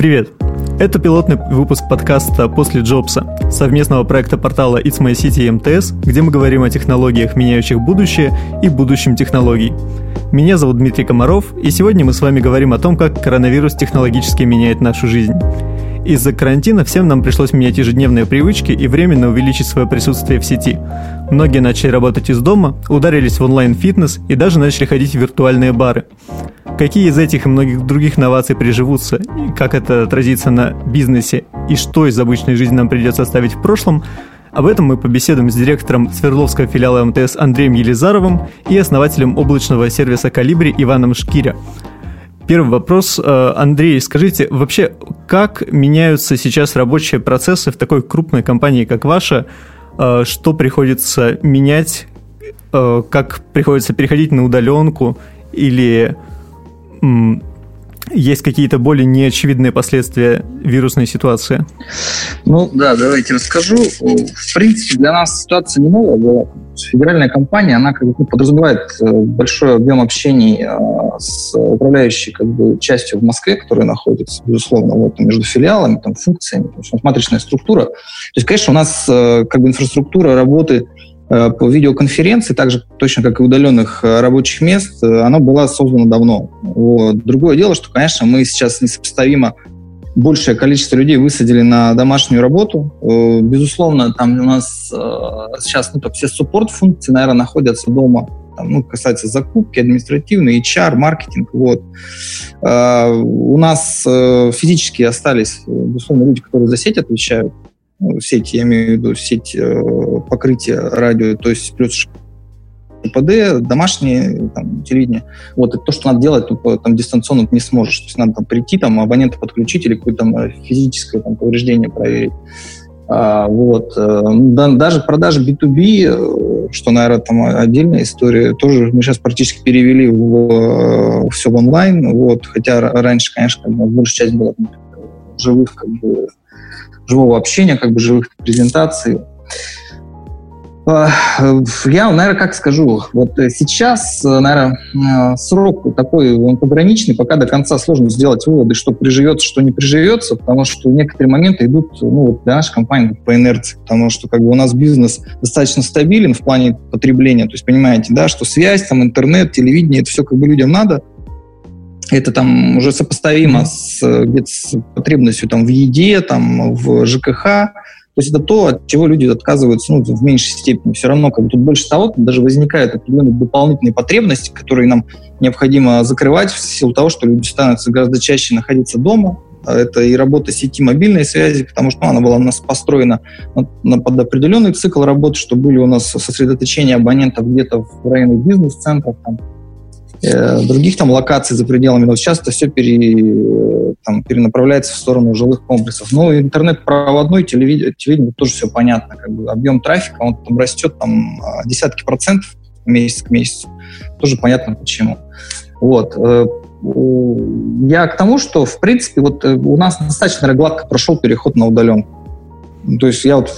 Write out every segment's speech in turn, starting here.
Привет! Это пилотный выпуск подкаста «После Джобса», совместного проекта портала It's My City МТС, где мы говорим о технологиях, меняющих будущее и будущем технологий. Меня зовут Дмитрий Комаров, и сегодня мы с вами говорим о том, как коронавирус технологически меняет нашу жизнь. Из-за карантина всем нам пришлось менять ежедневные привычки и временно увеличить свое присутствие в сети. Многие начали работать из дома, ударились в онлайн-фитнес и даже начали ходить в виртуальные бары. Какие из этих и многих других новаций приживутся, как это отразится на бизнесе, и что из обычной жизни нам придется оставить в прошлом, об этом мы побеседуем с директором Свердловского филиала МТС Андреем Елизаровым и основателем облачного сервиса «Калибри» Иваном Шкиря. Первый вопрос. Э, Андрей, скажите, вообще, как меняются сейчас рабочие процессы в такой крупной компании, как ваша? Э, что приходится менять? Э, как приходится переходить на удаленку? Или есть какие-то более неочевидные последствия вирусной ситуации? Ну да, давайте расскажу. В принципе, для нас ситуация не новая. Федеральная компания, она как бы подразумевает э, большой объем общений э, с управляющей как бы, частью в Москве, которая находится, безусловно, вот, между филиалами, там, функциями, то есть матричная структура. То есть, конечно, у нас э, как бы инфраструктура работы по видеоконференции, так же точно как и удаленных э, рабочих мест, э, она была создана давно. Вот. Другое дело, что, конечно, мы сейчас несопоставимо большее количество людей высадили на домашнюю работу. Безусловно, там у нас сейчас ну, все суппорт-функции, наверное, находятся дома. Ну, касается закупки, административный, HR, маркетинг. Вот. У нас физически остались, безусловно, люди, которые за сеть отвечают. Сеть, я имею в виду сеть э, покрытия радио, то есть плюс ПД, домашнее там, телевидение. Вот, это то, что надо делать, тупо там дистанционно ты не сможешь. То есть надо там прийти, там, абонента подключить или какое-то там физическое там, повреждение проверить. А, вот. Э, да, даже продажи B2B, э, что, наверное, там отдельная история, тоже мы сейчас практически перевели в, все в онлайн, вот, хотя раньше, конечно, большая часть была живых как бы, живого общения, как бы живых презентаций. А, я, наверное, как скажу, вот сейчас, наверное, срок такой он пограничный, пока до конца сложно сделать выводы, что приживется, что не приживется, потому что некоторые моменты идут, ну, вот для нашей компании по инерции, потому что как бы у нас бизнес достаточно стабилен в плане потребления, то есть понимаете, да, что связь, там, интернет, телевидение, это все как бы людям надо, это там уже сопоставимо с, с потребностью там, в еде, там, в ЖКХ. То есть это то, от чего люди отказываются ну, в меньшей степени. Все равно как бы, тут больше того, даже возникают определенные дополнительные потребности, которые нам необходимо закрывать в силу того, что люди становятся гораздо чаще находиться дома. А это и работа сети мобильной связи, потому что ну, она была у нас построена на, на, под определенный цикл работы, что были у нас сосредоточения абонентов где-то в районе бизнес-центров, там, других там локаций за пределами. Но сейчас это все пере, там, перенаправляется в сторону жилых комплексов. Ну, интернет-проводной, телевидение, телевидение тоже все понятно. Как бы объем трафика, он там растет там, а, десятки процентов месяц к месяцу. Тоже понятно почему. Вот. Э, я к тому, что, в принципе, вот э, у нас достаточно гладко прошел переход на удаленку. То есть я вот,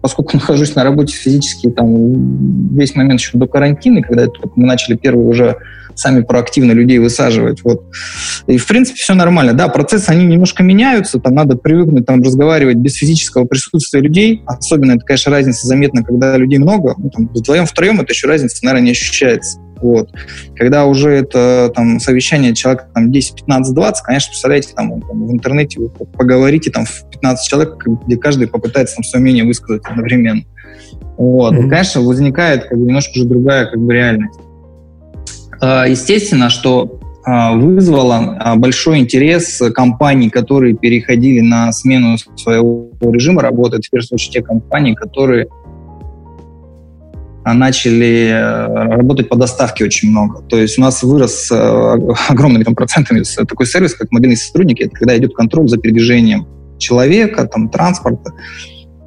поскольку нахожусь на работе физически там весь момент еще до карантина, когда мы начали первые уже сами проактивно людей высаживать. Вот. И, в принципе, все нормально. Да, процессы, они немножко меняются, там надо привыкнуть там, разговаривать без физического присутствия людей. Особенно это, конечно, разница заметна, когда людей много. Ну, там, вдвоем, втроем это еще разница, наверное, не ощущается. Вот. Когда уже это там, совещание человек там, 10, 15, 20, конечно, представляете, там, там в интернете вы поговорите там, в 15 человек, где каждый попытается там, свое мнение высказать одновременно. Вот. Mm-hmm. И, конечно, возникает как бы, немножко уже другая как бы, реальность. А, естественно, что а, вызвало а, большой интерес компаний, которые переходили на смену своего режима работы. Это, в первую очередь, те компании, которые начали э, работать по доставке очень много. То есть у нас вырос э, огромными там, процентами такой сервис, как мобильный сотрудник. Это когда идет контроль за передвижением человека, там, транспорта.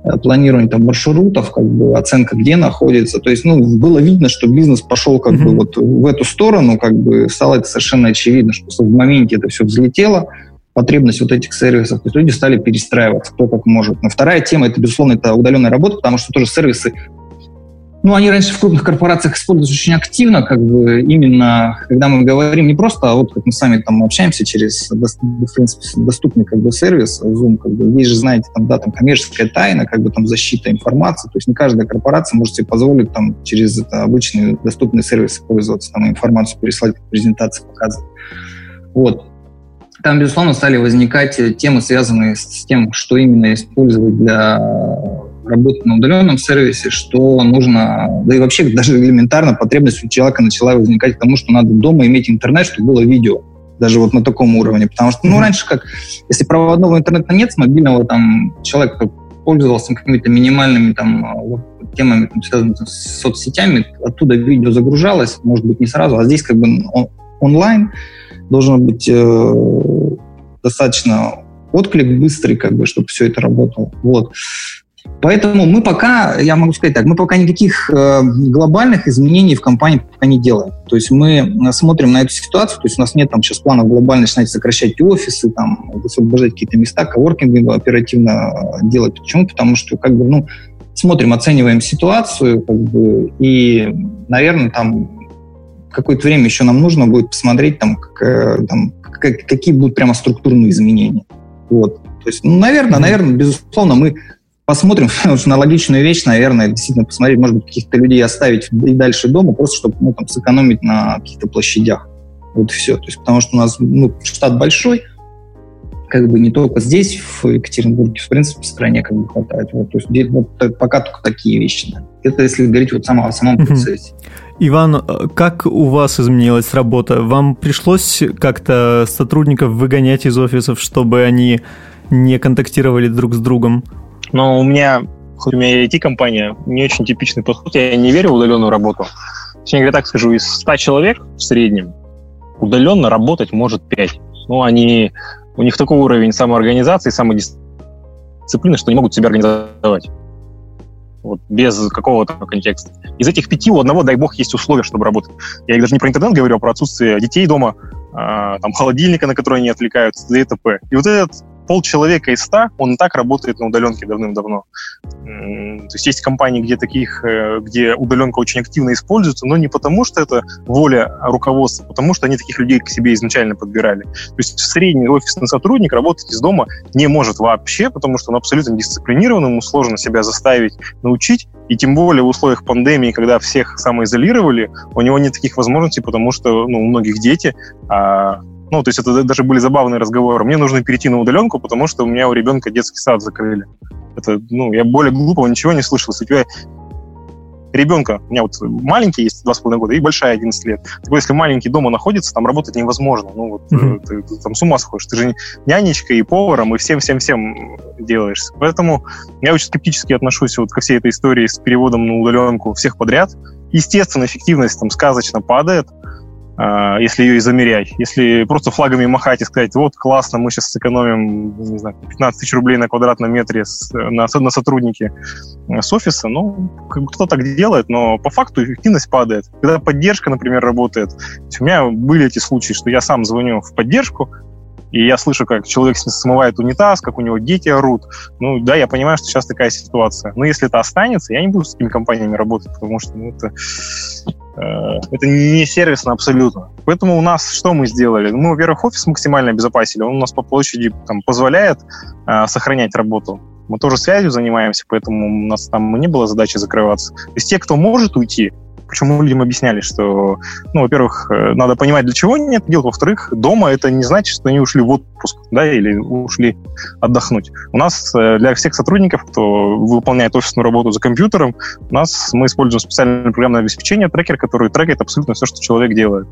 Э, планирование там, маршрутов, как бы оценка, где находится. То есть, ну, было видно, что бизнес пошел как mm-hmm. бы вот в эту сторону, как бы стало это совершенно очевидно, что в моменте это все взлетело, потребность вот этих сервисов, то есть люди стали перестраиваться, кто как может. Но вторая тема, это, безусловно, это удаленная работа, потому что тоже сервисы ну, они раньше в крупных корпорациях используются очень активно, как бы именно, когда мы говорим не просто, а вот как мы сами там общаемся через, в принципе, доступный как бы сервис Zoom, как бы, есть же, знаете, там, да, там коммерческая тайна, как бы там защита информации, то есть не каждая корпорация может себе позволить там через это, обычный доступный сервис пользоваться, там информацию переслать, презентации показывать. Вот. Там, безусловно, стали возникать темы, связанные с тем, что именно использовать для работать на удаленном сервисе, что нужно, да и вообще даже элементарно потребность у человека начала возникать к тому, что надо дома иметь интернет, чтобы было видео, даже вот на таком уровне, потому что, ну, раньше как, если проводного интернета нет, с мобильного там человек пользовался какими-то минимальными там темами, там, связанными с соцсетями, оттуда видео загружалось, может быть, не сразу, а здесь как бы он, онлайн должен быть э, достаточно отклик быстрый, как бы, чтобы все это работало. Вот. Поэтому мы пока, я могу сказать так, мы пока никаких э, глобальных изменений в компании пока не делаем. То есть мы э, смотрим на эту ситуацию, то есть у нас нет там сейчас планов глобально начинать сокращать офисы, там, высвобождать какие-то места, коворкинг оперативно э, делать. Почему? Потому что как бы, ну, смотрим, оцениваем ситуацию, как бы, и, наверное, там какое-то время еще нам нужно будет посмотреть, там, как, э, там, как, какие будут прямо структурные изменения. Вот. То есть, ну, наверное, mm-hmm. наверное, безусловно, мы посмотрим на логичную вещь, наверное, действительно посмотреть, может быть, каких-то людей оставить и дальше дома, просто чтобы ну, там, сэкономить на каких-то площадях. Вот и все. То есть, потому что у нас ну, штат большой, как бы не только здесь, в Екатеринбурге, в принципе, в стране как бы хватает. Вот, то есть вот, пока только такие вещи. Да. Это если говорить вот само, о самом процессе. Иван, э, как у вас изменилась работа? Вам пришлось как-то сотрудников выгонять из офисов, чтобы они не контактировали друг с другом? Но у меня, хоть у меня IT-компания, не очень типичный подход. Я не верю в удаленную работу. Точнее говоря, так скажу, из 100 человек в среднем удаленно работать может 5. Ну, они, у них такой уровень самоорганизации, самодисциплины, что не могут себя организовать. Вот, без какого-то контекста. Из этих пяти у одного, дай бог, есть условия, чтобы работать. Я даже не про интернет говорю, а про отсутствие детей дома, э, там, холодильника, на который они отвлекаются, и т.п. И вот этот полчеловека из ста, он и так работает на удаленке давным-давно. То есть есть компании, где таких, э, где удаленка очень активно используется, но не потому, что это воля руководства, а потому что они таких людей к себе изначально подбирали. То есть средний офисный сотрудник работать из дома не может вообще, потому что он абсолютно дисциплинирован, ему сложно себя заставить, научить, и тем более в условиях пандемии, когда всех самоизолировали, у него нет таких возможностей, потому что ну, у многих дети, а ну, то есть это даже были забавные разговоры. Мне нужно перейти на удаленку, потому что у меня у ребенка детский сад закрыли. Это, ну, я более глупого ничего не слышал. Если у тебя ребенка, у меня вот маленький есть, два с половиной года, и большая 11 лет. Так вот, если маленький дома находится, там работать невозможно. Ну, вот mm-hmm. ты, ты там с ума сходишь. Ты же нянечка и поваром, и всем-всем-всем делаешься. Поэтому я очень скептически отношусь вот ко всей этой истории с переводом на удаленку всех подряд. Естественно, эффективность там сказочно падает, если ее и замерять. Если просто флагами махать и сказать, вот, классно, мы сейчас сэкономим, не знаю, 15 тысяч рублей на квадратном метре с, на, на сотруднике э, с офиса, ну, кто так делает, но по факту эффективность падает. Когда поддержка, например, работает, у меня были эти случаи, что я сам звоню в поддержку, и я слышу, как человек смывает унитаз, как у него дети орут. Ну да, я понимаю, что сейчас такая ситуация. Но если это останется, я не буду с такими компаниями работать, потому что ну, это это не сервисно абсолютно. Поэтому у нас что мы сделали? Мы, во-первых, офис максимально обезопасили. Он у нас по площади там, позволяет э, сохранять работу. Мы тоже связью занимаемся, поэтому у нас там не было задачи закрываться. То есть те, кто может уйти, Почему людям объясняли, что, ну, во-первых, э, надо понимать, для чего они это делают. Во-вторых, дома это не значит, что они ушли в отпуск, да, или ушли отдохнуть. У нас э, для всех сотрудников, кто выполняет офисную работу за компьютером, у нас мы используем специальное программное обеспечение, трекер, который трекает абсолютно все, что человек делает.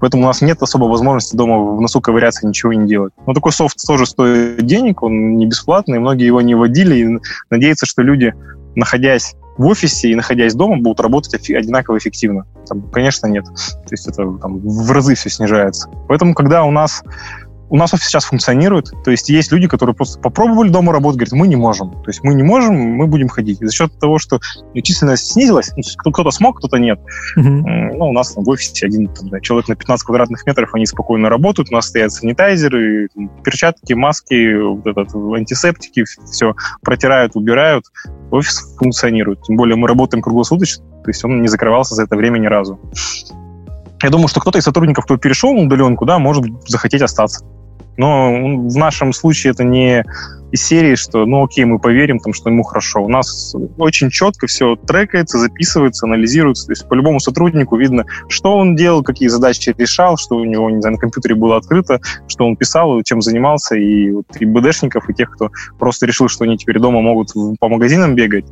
Поэтому у нас нет особо возможности дома в носу ковыряться, ничего не делать. Но такой софт тоже стоит денег, он не бесплатный, многие его не вводили, и надеются, что люди, находясь в офисе и находясь дома будут работать одинаково эффективно. Там, конечно, нет. То есть это там, в разы все снижается. Поэтому, когда у нас у нас офис сейчас функционирует, то есть есть люди, которые просто попробовали дома работать, говорят, мы не можем. То есть мы не можем, мы будем ходить. И за счет того, что численность снизилась, ну, кто-то смог, кто-то нет. Mm-hmm. Ну, у нас в офисе один там, да, человек на 15 квадратных метров, они спокойно работают, у нас стоят санитайзеры, перчатки, маски, вот этот, антисептики, все протирают, убирают. Офис функционирует. Тем более мы работаем круглосуточно. То есть он не закрывался за это время ни разу. Я думаю, что кто-то из сотрудников, кто перешел на удаленку, да, может захотеть остаться. Но в нашем случае это не из серии, что, ну окей, мы поверим, там, что ему хорошо. У нас очень четко все трекается, записывается, анализируется. То есть по любому сотруднику видно, что он делал, какие задачи решал, что у него, не знаю, на компьютере было открыто, что он писал, чем занимался. И вот и БДшников, и тех, кто просто решил, что они теперь дома могут по магазинам бегать.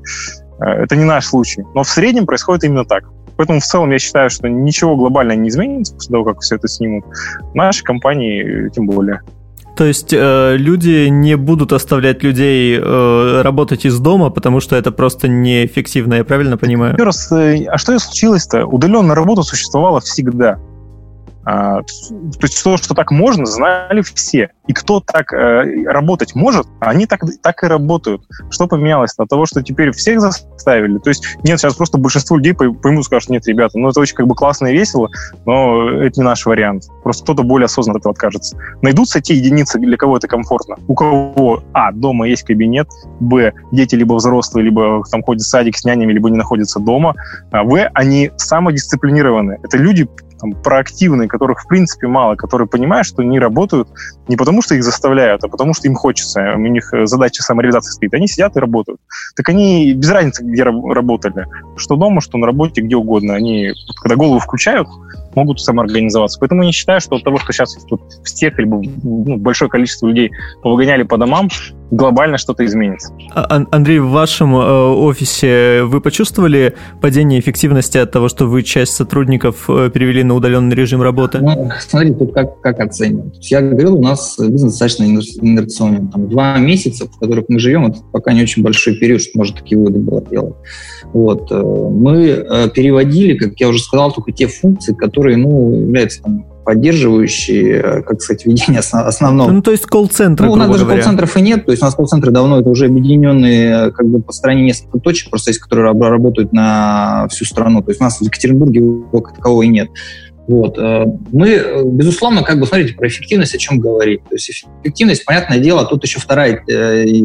Э, это не наш случай. Но в среднем происходит именно так. Поэтому в целом я считаю, что ничего глобально не изменится после того, как все это снимут. Наши компании тем более. То есть э, люди не будут оставлять людей э, работать из дома, потому что это просто неэффективно, я правильно понимаю? Еще раз, э, а что случилось-то? Удаленная работа существовала всегда. А, то есть то, что так можно, знали все. И кто так э, работать может, они так, так и работают. Что поменялось? От того, что теперь всех заставили. То есть нет, сейчас просто большинство людей поймут, скажут, нет, ребята, ну это очень как бы классно и весело, но это не наш вариант. Просто кто-то более осознанно от этого откажется. Найдутся те единицы, для кого это комфортно. У кого, а, дома есть кабинет, б, дети либо взрослые, либо там ходят в садик с нянями, либо не находятся дома, а в, они самодисциплинированные. Это люди, там, проактивные, которых в принципе мало, которые понимают, что они работают не потому, что их заставляют, а потому, что им хочется. У них задача самореализации стоит. Они сидят и работают. Так они без разницы, где работали. Что дома, что на работе, где угодно. Они, когда голову включают, могут самоорганизоваться. Поэтому я не считаю, что от того, что сейчас тут всех либо ну, большое количество людей повыгоняли по домам, глобально что-то изменится. А, Андрей, в вашем э, офисе вы почувствовали падение эффективности от того, что вы часть сотрудников э, перевели на удаленный режим работы? Ну, смотри, тут как, как оценивать. Я говорил, у нас бизнес достаточно инерционный. Там два месяца, в которых мы живем, это пока не очень большой период, что может такие выводы было делать. Вот. Э, мы переводили, как я уже сказал, только те функции, которые ну, являются там, поддерживающие, э, как сказать, ведение основного. Ну, то есть колл-центры, Ну, у нас даже колл-центров и нет, то есть у нас колл-центры давно, это уже объединенные, э, как бы по стране несколько точек, просто есть, которые работают на всю страну, то есть у нас в Екатеринбурге его как такового и нет. Вот. Э, мы, безусловно, как бы, смотрите, про эффективность о чем говорить. То есть эффективность, понятное дело, тут еще вторая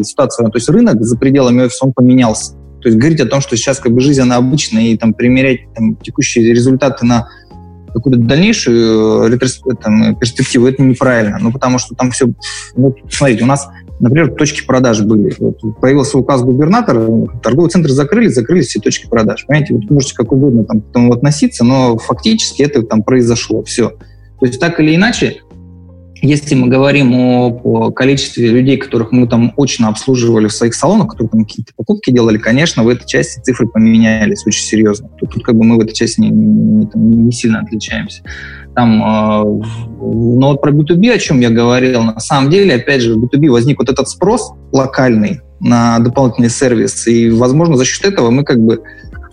ситуация. То есть рынок за пределами офиса, он поменялся. То есть говорить о том, что сейчас как бы жизнь, она обычная, и там примерять там, текущие результаты на какую-то дальнейшую э, там, перспективу, это неправильно. Ну, потому что там все... Ну, смотрите, у нас, например, точки продаж были. Вот, появился указ губернатора, торговые центры закрыли, закрылись все точки продаж. Понимаете, вот можете как угодно там, к этому относиться, но фактически это там произошло. Все. То есть так или иначе, если мы говорим о, количестве людей, которых мы там очно обслуживали в своих салонах, которые там какие-то покупки делали, конечно, в этой части цифры поменялись очень серьезно. Тут, тут как бы мы в этой части не, не, не сильно отличаемся. Там, э, но вот про B2B, о чем я говорил, на самом деле, опять же, в B2B возник вот этот спрос локальный на дополнительный сервис, и, возможно, за счет этого мы как бы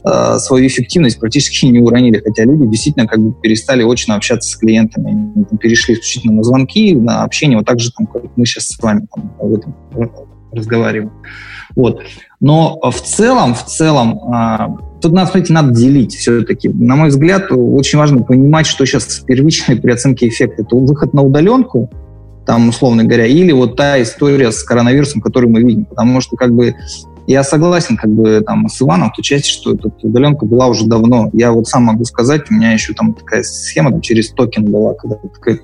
Э, свою эффективность практически не уронили, хотя люди действительно как бы перестали очно общаться с клиентами, Они, перешли исключительно на звонки, на общение, вот так же, там, как мы сейчас с вами там, об этом разговариваем. Вот. Но в целом, в целом, а, тут надо, смотрите, надо делить все-таки. На мой взгляд, очень важно понимать, что сейчас первичное при оценке эффекта. Это выход на удаленку, там, условно говоря, или вот та история с коронавирусом, которую мы видим. Потому что как бы я согласен как бы там с Иваном в той части, что эта удаленка была уже давно. Я вот сам могу сказать, у меня еще там такая схема там, через токен была, когда такая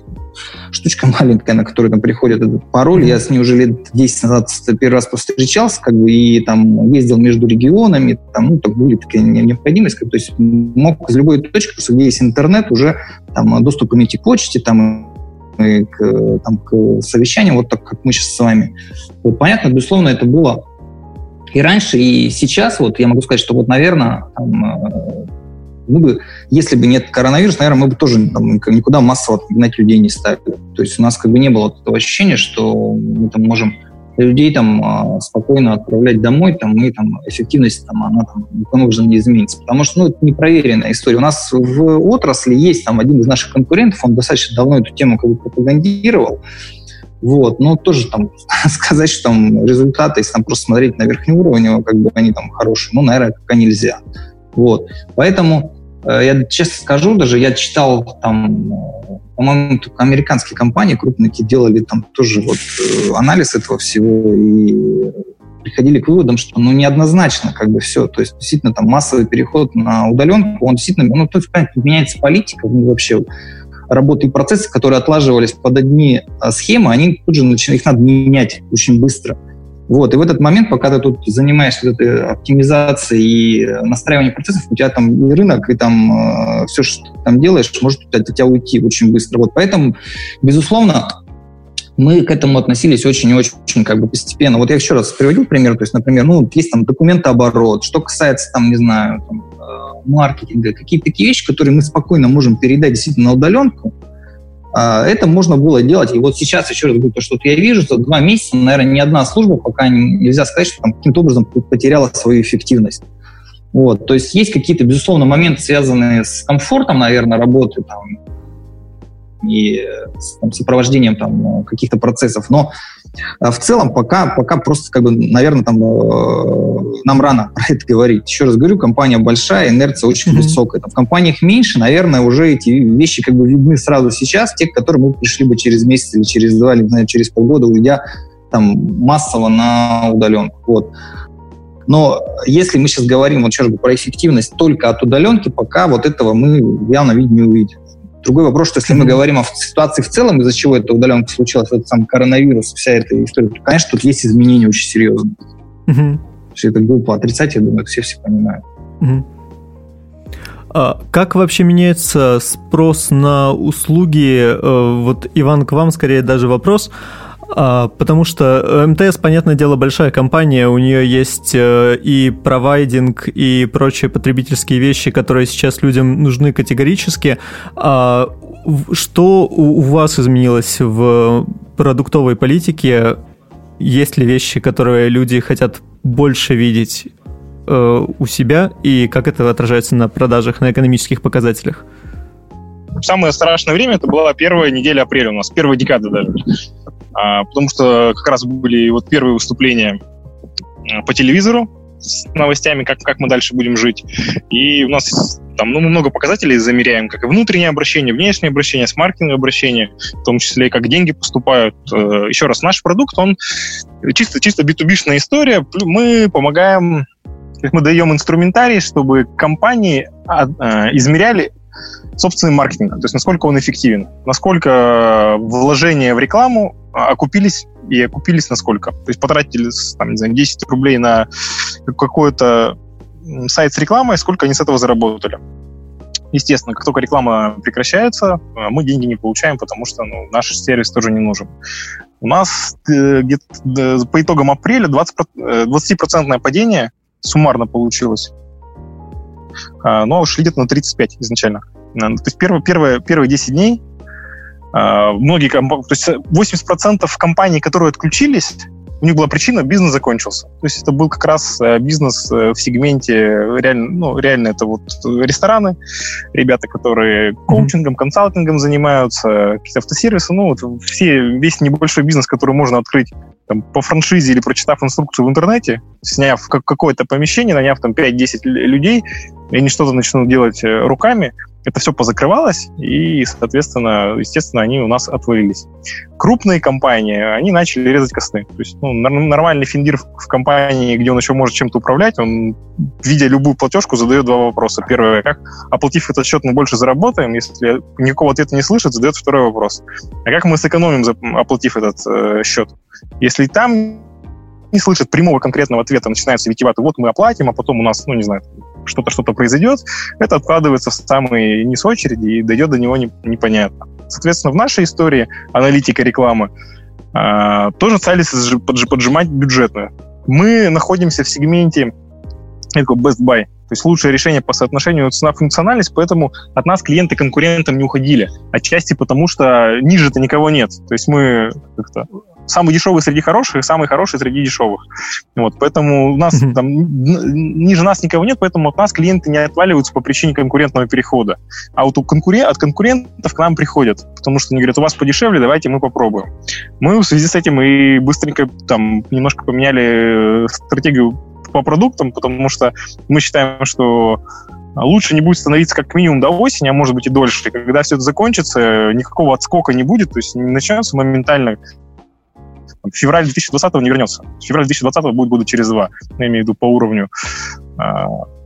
штучка маленькая, на которую там приходит этот пароль. Я с ней уже лет 10 назад первый раз повстречался, как бы, и там ездил между регионами, там, ну, так были такие необходимость, как, то есть мог из любой точки, просто где есть интернет, уже там доступ иметь и к почте, там, и к, там, к совещаниям, вот так, как мы сейчас с вами. Вот, понятно, безусловно, это было и раньше, и сейчас, вот я могу сказать, что вот, наверное, там, э, мы бы, если бы нет коронавируса, наверное, мы бы тоже там, никуда массово гнать людей не ставили. То есть у нас как бы не было такого ощущения, что мы там можем людей там а, спокойно отправлять домой, там, и там эффективность там, она там никаким образом не изменится. Потому что ну, это непроверенная история. У нас в отрасли есть там один из наших конкурентов, он достаточно давно эту тему как бы пропагандировал, вот, но тоже там сказать, что там результаты, если там просто смотреть на верхний уровень, как бы они там хорошие, ну, наверное, пока нельзя. Вот, поэтому э, я честно скажу, даже я читал там, э, по-моему, американские компании крупные делали там тоже вот э, анализ этого всего, и приходили к выводам, что ну неоднозначно как бы все, то есть действительно там массовый переход на удаленку, он действительно, ну то есть меняется политика ну, вообще работы и процессы, которые отлаживались под одни а, схемы, они тут же начинают, их надо менять очень быстро. Вот, и в этот момент, пока ты тут занимаешься вот этой оптимизацией и настраиванием процессов, у тебя там рынок, и там э, все, что ты там делаешь, может от тебя уйти очень быстро. Вот, поэтому, безусловно, мы к этому относились очень-очень как бы постепенно. Вот я еще раз приводил пример, то есть, например, ну, есть там документооборот, что касается там, не знаю, там, э, маркетинга, какие-то такие вещи, которые мы спокойно можем передать действительно на удаленку, а, это можно было делать. И вот сейчас, еще раз говорю, то, что я вижу, за два месяца, наверное, ни одна служба пока нельзя сказать, что там каким-то образом потеряла свою эффективность. Вот, то есть есть какие-то, безусловно, моменты, связанные с комфортом, наверное, работы, там, и там, сопровождением там, каких-то процессов. Но а, в целом пока, пока просто, как бы, наверное, там, э, нам рано про это говорить. Еще раз говорю, компания большая, инерция очень mm-hmm. высокая. Там, в компаниях меньше, наверное, уже эти вещи как бы видны сразу сейчас, те, к которым мы пришли бы через месяц или через два, или, не знаю, через полгода, уйдя там массово на удаленку. Вот. Но если мы сейчас говорим вот сейчас про эффективность только от удаленки, пока вот этого мы явно видеть не увидим. Другой вопрос, что если мы говорим о ситуации в целом, из-за чего эта удаленка случилась, этот сам коронавирус, вся эта история, то, конечно, тут есть изменения очень серьезные. Угу. Все это глупо отрицать, я думаю, все все понимают. Угу. А как вообще меняется спрос на услуги? Э, вот, Иван, к вам скорее даже вопрос. Потому что э, МТС, понятное дело, большая компания, у нее есть э, и провайдинг, и прочие потребительские вещи, которые сейчас людям нужны категорически. А что у вас изменилось в продуктовой политике? Есть ли вещи, которые люди хотят больше видеть э, у себя, и как это отражается на продажах, на экономических показателях? Самое страшное время это была первая неделя апреля у нас, первая декада даже. А, потому что как раз были вот первые выступления а, по телевизору с новостями, как, как мы дальше будем жить. И у нас там ну, много показателей замеряем, как и внутреннее обращение, внешнее обращение, с маркетинговое обращение, в том числе и как деньги поступают. Э, еще раз, наш продукт, он чисто, чисто B2B-шная история. Мы помогаем, мы даем инструментарий, чтобы компании а, измеряли собственный маркетинг, то есть насколько он эффективен, насколько вложения в рекламу окупились и окупились насколько. То есть потратили там, не знаю, 10 рублей на какой-то сайт с рекламой, сколько они с этого заработали. Естественно, как только реклама прекращается, мы деньги не получаем, потому что ну, наш сервис тоже не нужен. У нас э, где-то по итогам апреля 20%, 20% э, падение суммарно получилось. А, но шли где-то на 35 изначально. Э, то есть первые, первые, первые 10 дней э, многие то есть 80% компаний, которые отключились, у них была причина, бизнес закончился. То есть это был как раз э, бизнес в сегменте, реально, ну, реально это вот рестораны, ребята, которые коучингом, консалтингом занимаются, какие-то автосервисы, ну, вот все, весь небольшой бизнес, который можно открыть там, по франшизе или прочитав инструкцию в интернете, сняв какое-то помещение, наняв там 5-10 людей, и они что-то начнут делать руками, это все позакрывалось, и, соответственно, естественно, они у нас отвалились. Крупные компании, они начали резать косты. То есть ну, нормальный финдир в компании, где он еще может чем-то управлять, он, видя любую платежку, задает два вопроса. Первое, как, оплатив этот счет, мы больше заработаем? Если никакого ответа не слышит, задает второй вопрос. А как мы сэкономим, оплатив этот э, счет? Если там не слышит прямого конкретного ответа, начинается витивато, вот мы оплатим, а потом у нас, ну, не знаю, что-то что-то произойдет, это откладывается в самый низ очереди и дойдет до него не, непонятно. Соответственно, в нашей истории аналитика рекламы а, тоже стали поджимать бюджетную. Мы находимся в сегменте такой best buy, то есть лучшее решение по соотношению цена-функциональность, поэтому от нас клиенты конкурентам не уходили. Отчасти потому, что ниже-то никого нет. То есть мы как-то самый дешевый среди хороших и самый хороший среди дешевых. Вот, поэтому у нас там ниже нас никого нет, поэтому от нас клиенты не отваливаются по причине конкурентного перехода. А вот у конкурен... от конкурентов к нам приходят, потому что они говорят, у вас подешевле, давайте мы попробуем. Мы в связи с этим и быстренько там немножко поменяли э, стратегию по продуктам, потому что мы считаем, что лучше не будет становиться как минимум до осени, а может быть и дольше. И когда все это закончится, никакого отскока не будет, то есть не начнется моментально февраль 2020 не вернется. Февраль 2020 будет года через два. Я имею в виду по уровню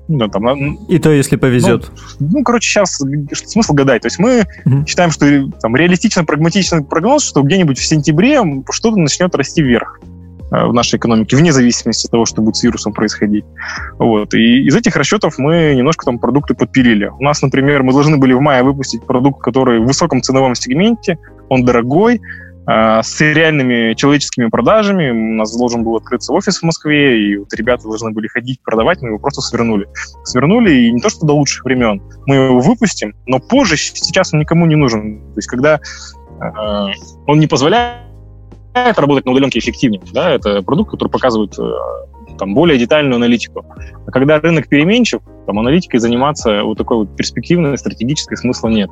ну, там, и то, если повезет. Ну, ну короче, сейчас смысл гадать. То есть мы угу. считаем, что там реалистично, прагматичный прогноз, что где-нибудь в сентябре что-то начнет расти вверх э, в нашей экономике, вне зависимости от того, что будет с вирусом происходить. Вот. И из этих расчетов мы немножко там продукты подпилили. У нас, например, мы должны были в мае выпустить продукт, который в высоком ценовом сегменте, он дорогой, с реальными человеческими продажами. У нас должен был открыться офис в Москве, и вот ребята должны были ходить, продавать, мы его просто свернули. Свернули, и не то, что до лучших времен. Мы его выпустим, но позже, сейчас он никому не нужен. То есть когда э, он не позволяет работать на удаленке эффективнее, да, это продукт, который показывает э, там, более детальную аналитику. А когда рынок переменчив, там, аналитикой заниматься вот такой вот перспективной, стратегической смысла нет.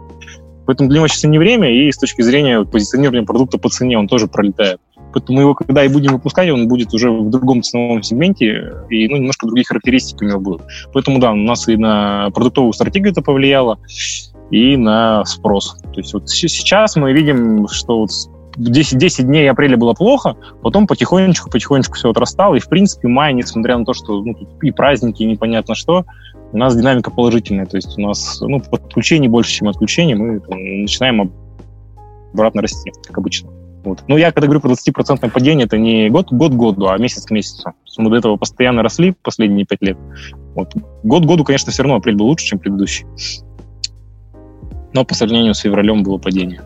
Поэтому для него сейчас не время, и с точки зрения позиционирования продукта по цене он тоже пролетает. Поэтому мы его, когда и будем выпускать, он будет уже в другом ценовом сегменте, и ну, немножко другие характеристики у него будут. Поэтому, да, у нас и на продуктовую стратегию это повлияло, и на спрос. То есть вот сейчас мы видим, что вот 10, 10 дней апреля было плохо, потом потихонечку, потихонечку все отрастало, и, в принципе, май, несмотря на то, что ну, и праздники, и непонятно что, у нас динамика положительная, то есть у нас ну, подключений больше, чем отключений, мы начинаем обратно расти, как обычно. Вот. Но я когда говорю про 20% падение, это не год год году, а месяц к месяцу. Мы до этого постоянно росли последние пять лет. Вот. Год году, конечно, все равно апрель был лучше, чем предыдущий. Но по сравнению с февралем было падение.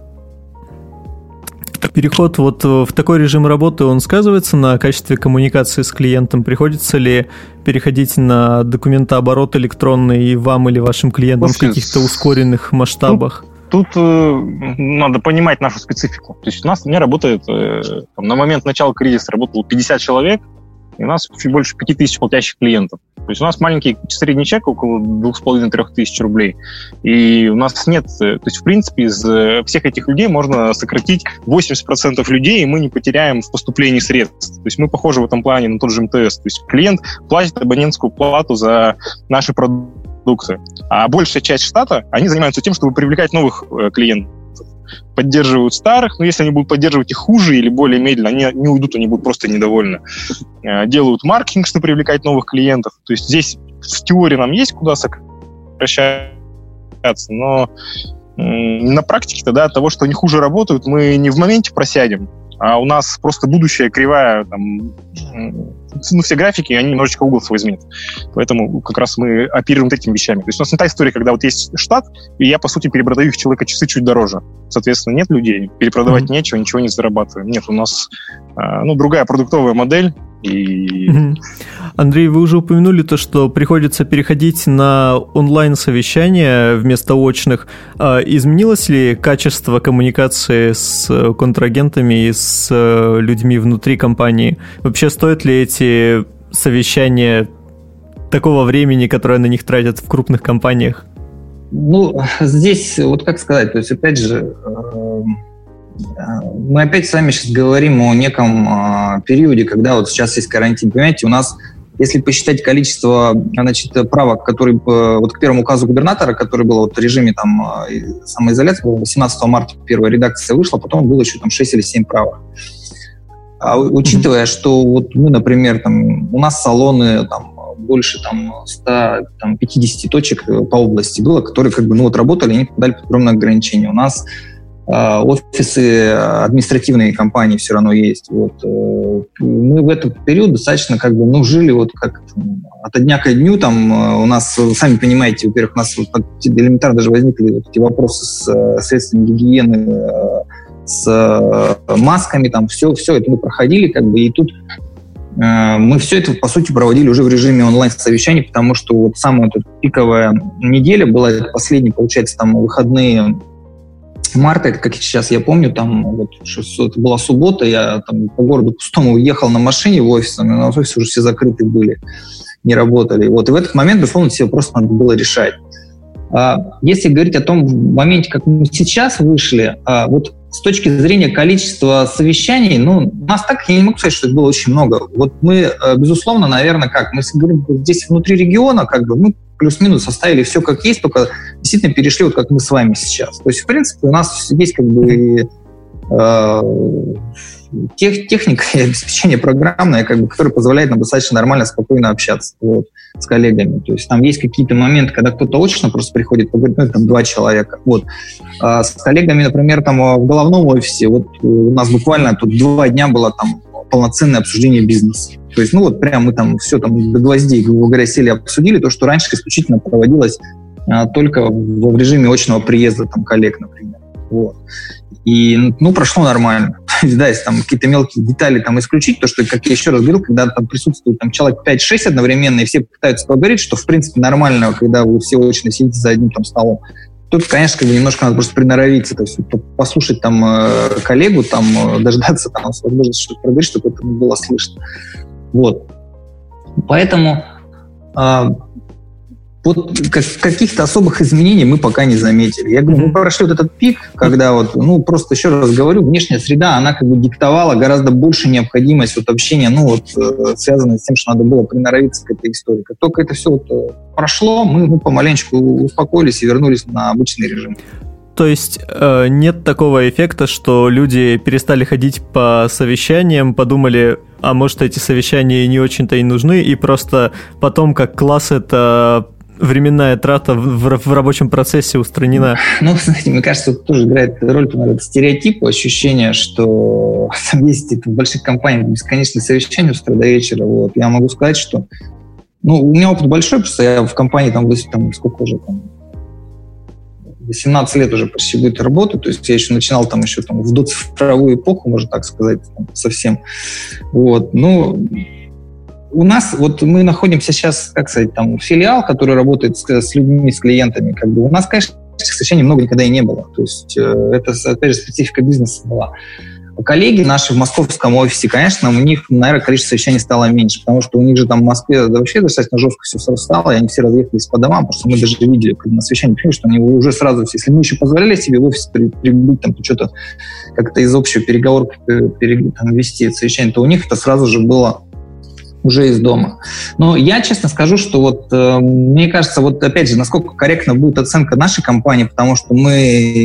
Переход вот в такой режим работы, он сказывается на качестве коммуникации с клиентом? Приходится ли переходить на документооборот электронный и вам или вашим клиентам После... в каких-то ускоренных масштабах? Тут, тут э, надо понимать нашу специфику. То есть у нас у меня работает, э, там, на момент начала кризиса работало 50 человек, и у нас чуть больше 5000 платящих клиентов. То есть у нас маленький средний чек около 2,5-3 тысяч рублей. И у нас нет... Э, то есть, в принципе, из э, всех этих людей можно сократить 80% людей, и мы не потеряем в поступлении средств. То есть мы похожи в этом плане на тот же МТС. То есть клиент платит абонентскую плату за наши продукты. А большая часть штата, они занимаются тем, чтобы привлекать новых э, клиентов поддерживают старых, но если они будут поддерживать их хуже или более медленно, они не уйдут, они будут просто недовольны. Э, делают маркетинг, чтобы привлекать новых клиентов. То есть здесь в теории нам есть куда сокращаться, но на практике тогда от того, что они хуже работают, мы не в моменте просядем, а у нас просто будущее кривая там, ну, все графики, они немножечко угол свой изменят. Поэтому как раз мы оперируем этими вещами. То есть у нас не та история, когда вот есть штат, и я, по сути, перепродаю их человека часы чуть дороже. Соответственно, нет людей, перепродавать mm-hmm. нечего, ничего не зарабатываем. Нет, у нас а, ну, другая продуктовая модель, и... Андрей, вы уже упомянули то, что приходится переходить на онлайн-совещания вместо очных. А изменилось ли качество коммуникации с контрагентами и с э, людьми внутри компании? Вообще стоят ли эти совещания такого времени, которое на них тратят в крупных компаниях? Ну, здесь, вот как сказать, то есть, опять же, эм, мы опять с вами сейчас говорим о неком э, периоде, когда вот сейчас есть карантин. Понимаете, у нас, если посчитать количество значит, правок, которые э, вот к первому указу губернатора, который был вот в режиме там э, самоизоляции, 18 марта первая редакция вышла, потом было еще там 6 или 7 правок. А учитывая, что вот мы, например, там, у нас салоны там, больше там, 150 точек по области было, которые как бы, ну, вот, работали, они дали огромное ограничение. У нас а, офисы административные компании все равно есть. Вот. Э, мы в этот период достаточно как бы, ну, жили вот как от дня к дню. Там э, у нас, сами понимаете, во-первых, у нас элементарно даже возникли вот эти вопросы с э, средствами гигиены, с масками, там все, все это мы проходили, как бы, и тут мы все это, по сути, проводили уже в режиме онлайн-совещаний, потому что вот самая вот пиковая неделя была, последние, получается, там выходные марта, это как сейчас я помню, там вот, это была суббота, я там по городу пустому уехал на машине в офис, на офисе уже все закрыты были, не работали. Вот, и в этот момент, безусловно, все просто надо было решать. А, если говорить о том моменте, как мы сейчас вышли, а, вот с точки зрения количества совещаний, ну, нас так, я не могу сказать, что это было очень много. Вот мы, э, безусловно, наверное, как, мы говорим здесь внутри региона, как бы мы плюс-минус оставили все как есть, только действительно перешли вот как мы с вами сейчас. То есть, в принципе, у нас есть как бы э, тех, техника и обеспечение программное, как бы, которое позволяет нам достаточно нормально, спокойно общаться вот, с коллегами. То есть там есть какие-то моменты, когда кто-то очно просто приходит, поговорит, ну, там два человека. Вот. А с коллегами, например, там в головном офисе, вот у нас буквально тут два дня было там полноценное обсуждение бизнеса. То есть, ну вот прям мы там все там до гвоздей, грубо говоря, сели, обсудили то, что раньше исключительно проводилось а, только в, в режиме очного приезда там коллег, например. Вот. И, ну, прошло нормально. да, если там какие-то мелкие детали там исключить, то, что, как я еще раз говорил, когда там присутствует там человек 5-6 одновременно, и все пытаются поговорить, что, в принципе, нормально, когда вы все очно сидите за одним там столом. Тут, конечно, как бы немножко надо просто приноровиться, то есть послушать там э, коллегу, там э, дождаться там возможности что-то проговорить, чтобы это было слышно. Вот. Поэтому э, вот каких-то особых изменений мы пока не заметили. Я говорю, мы прошли вот этот пик, когда вот, ну, просто еще раз говорю, внешняя среда, она как бы диктовала гораздо больше необходимость вот общения, ну, вот, э, связанной с тем, что надо было приноровиться к этой истории. Как только это все вот э, прошло, мы, мы помаленечку успокоились и вернулись на обычный режим. То есть э, нет такого эффекта, что люди перестали ходить по совещаниям, подумали, а может эти совещания не очень-то и нужны, и просто потом как класс это временная трата в, в рабочем процессе устранена? Ну, знаете, мне кажется, тут тоже играет роль наверное, стереотип, ощущение, что там есть в больших компаниях бесконечные совещания с утра до вечера. Вот. Я могу сказать, что ну, у меня опыт большой, просто я в компании там, там сколько уже там 18 лет уже почти будет работать, то есть я еще начинал там еще там в доцифровую эпоху, можно так сказать, там, совсем. Вот. Ну, у нас, вот мы находимся сейчас, как сказать, там, филиал, который работает с, с людьми, с клиентами, как бы у нас, конечно, совещаний много никогда и не было. То есть э, это, опять же, специфика бизнеса была. Коллеги наши в московском офисе, конечно, у них, наверное, количество совещаний стало меньше, потому что у них же там в Москве да, вообще достаточно жестко все стало, и они все разъехались по домам, потому что мы даже видели, когда на совещании что они уже сразу, если мы еще позволяли себе в офис прибыть, там, что-то как-то из общего переговорки э, там, вести совещание, то у них это сразу же было уже из дома. Но я честно скажу, что вот э, мне кажется, вот опять же, насколько корректна будет оценка нашей компании, потому что мы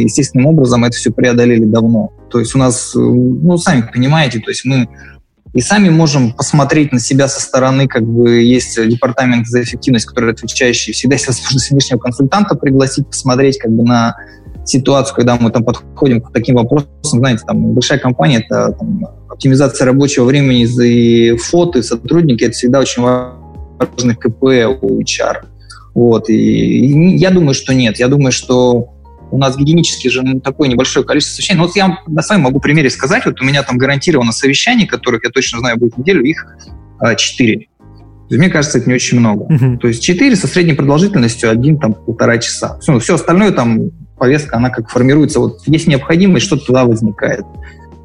естественным образом это все преодолели давно. То есть у нас, э, ну, сами понимаете, то есть мы и сами можем посмотреть на себя со стороны, как бы есть департамент за эффективность, который отвечающий. Всегда есть возможность внешнего консультанта пригласить, посмотреть как бы на ситуацию, когда мы там подходим к таким вопросам, знаете, там большая компания, это там, оптимизация рабочего времени и фото, и сотрудники, это всегда очень важный КП у HR. Вот, и, я думаю, что нет. Я думаю, что у нас гигиенически же ну, такое небольшое количество совещаний. Ну, вот я на своем могу примере сказать, вот у меня там гарантированно совещаний, которых я точно знаю будет неделю, их а. Мне кажется, это не очень много. Uh-huh. То есть четыре со средней продолжительностью один там полтора часа. Все, все остальное там повестка, она как формируется. Вот есть необходимость, что-то туда возникает.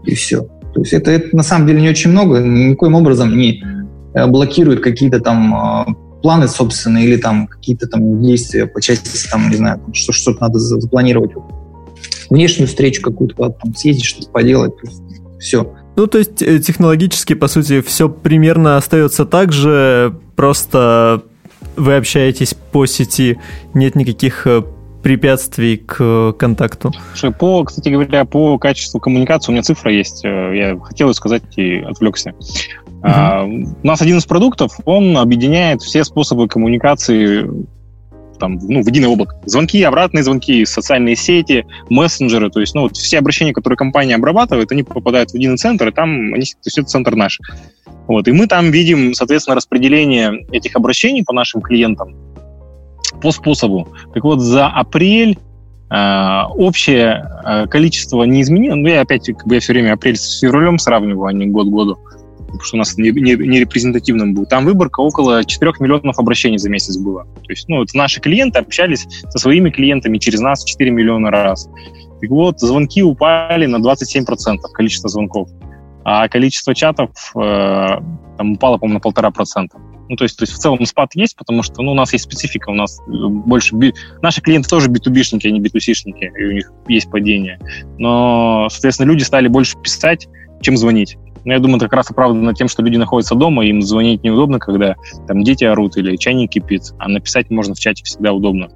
И все. То есть это, это на самом деле не очень много, никоим образом не э, блокирует какие-то там а, планы собственные или там какие-то там действия по части, там, не знаю, что, что-то надо запланировать. Внешнюю встречу какую-то там съездить, что-то поделать. Все. Ну, то есть э, технологически, по сути, все примерно остается так же, просто вы общаетесь по сети, нет никаких э, препятствий к э, контакту? Слушай, по, кстати говоря, по качеству коммуникации у меня цифра есть. Я хотел сказать и отвлекся. Uh-huh. А, у нас один из продуктов, он объединяет все способы коммуникации там, ну, в единое облако. Звонки, обратные звонки, социальные сети, мессенджеры, то есть, ну, вот все обращения, которые компания обрабатывает, они попадают в один центр, и там они, то есть это центр наш. Вот, и мы там видим, соответственно, распределение этих обращений по нашим клиентам по способу. Так вот, за апрель э, общее э, количество не изменилось. Ну, я опять, как бы я все время апрель с февралем сравниваю, а не год году потому что у нас не, не, не репрезентативным будет. Там выборка около 4 миллионов обращений за месяц было. То есть, ну, это наши клиенты общались со своими клиентами через нас 4 миллиона раз. Так вот, звонки упали на 27% количество звонков, а количество чатов э, там упало, по-моему, на полтора процента. Ну, то есть, то есть в целом спад есть, потому что ну, у нас есть специфика, у нас больше... Би... Наши клиенты тоже B2B-шники, а не B2C-шники, и у них есть падение. Но, соответственно, люди стали больше писать, чем звонить. Но я думаю, это как раз оправдано тем, что люди находятся дома, им звонить неудобно, когда там дети орут или чайник кипит, а написать можно в чате всегда удобно.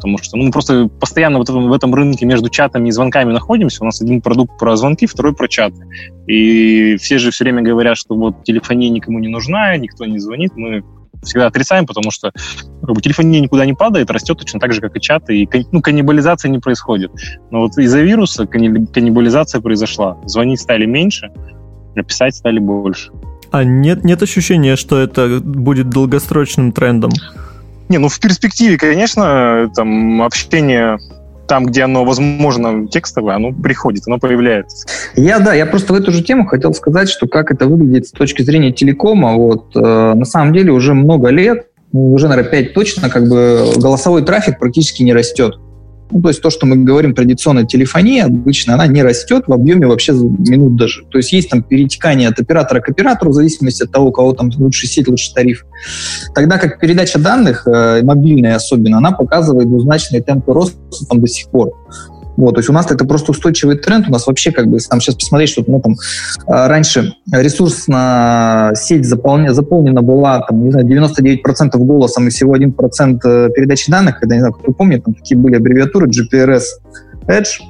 Потому что ну, мы просто постоянно вот в этом рынке между чатами и звонками находимся. У нас один продукт про звонки, второй про чаты. И все же все время говорят, что вот телефония никому не нужна, никто не звонит. Мы всегда отрицаем, потому что как бы, телефония никуда не падает, растет точно так же, как и чаты, и ну, каннибализация не происходит. Но вот из-за вируса каннибализация произошла. Звонить стали меньше, а писать стали больше. А нет, нет ощущения, что это будет долгосрочным трендом? Не, ну в перспективе, конечно, там общение там, где оно возможно текстовое, оно приходит, оно появляется. Я, да, я просто в эту же тему хотел сказать, что как это выглядит с точки зрения телекома. Вот, э, на самом деле уже много лет, уже, наверное, 5 точно, как бы голосовой трафик практически не растет. Ну, то есть то, что мы говорим традиционная телефония, обычно она не растет в объеме вообще минут даже. То есть есть там перетекание от оператора к оператору в зависимости от того, у кого там лучше сеть, лучше тариф. Тогда как передача данных, э, мобильная особенно, она показывает двузначные темпы роста там до сих пор. Вот, то есть у нас это просто устойчивый тренд. У нас вообще как бы, там сейчас посмотреть, что ну, там, а, раньше ресурсная сеть заполнена, заполнена была там, не знаю, 99% голосом и всего 1% э, передачи данных. Когда, не знаю, кто помнит, там такие были аббревиатуры GPRS Edge,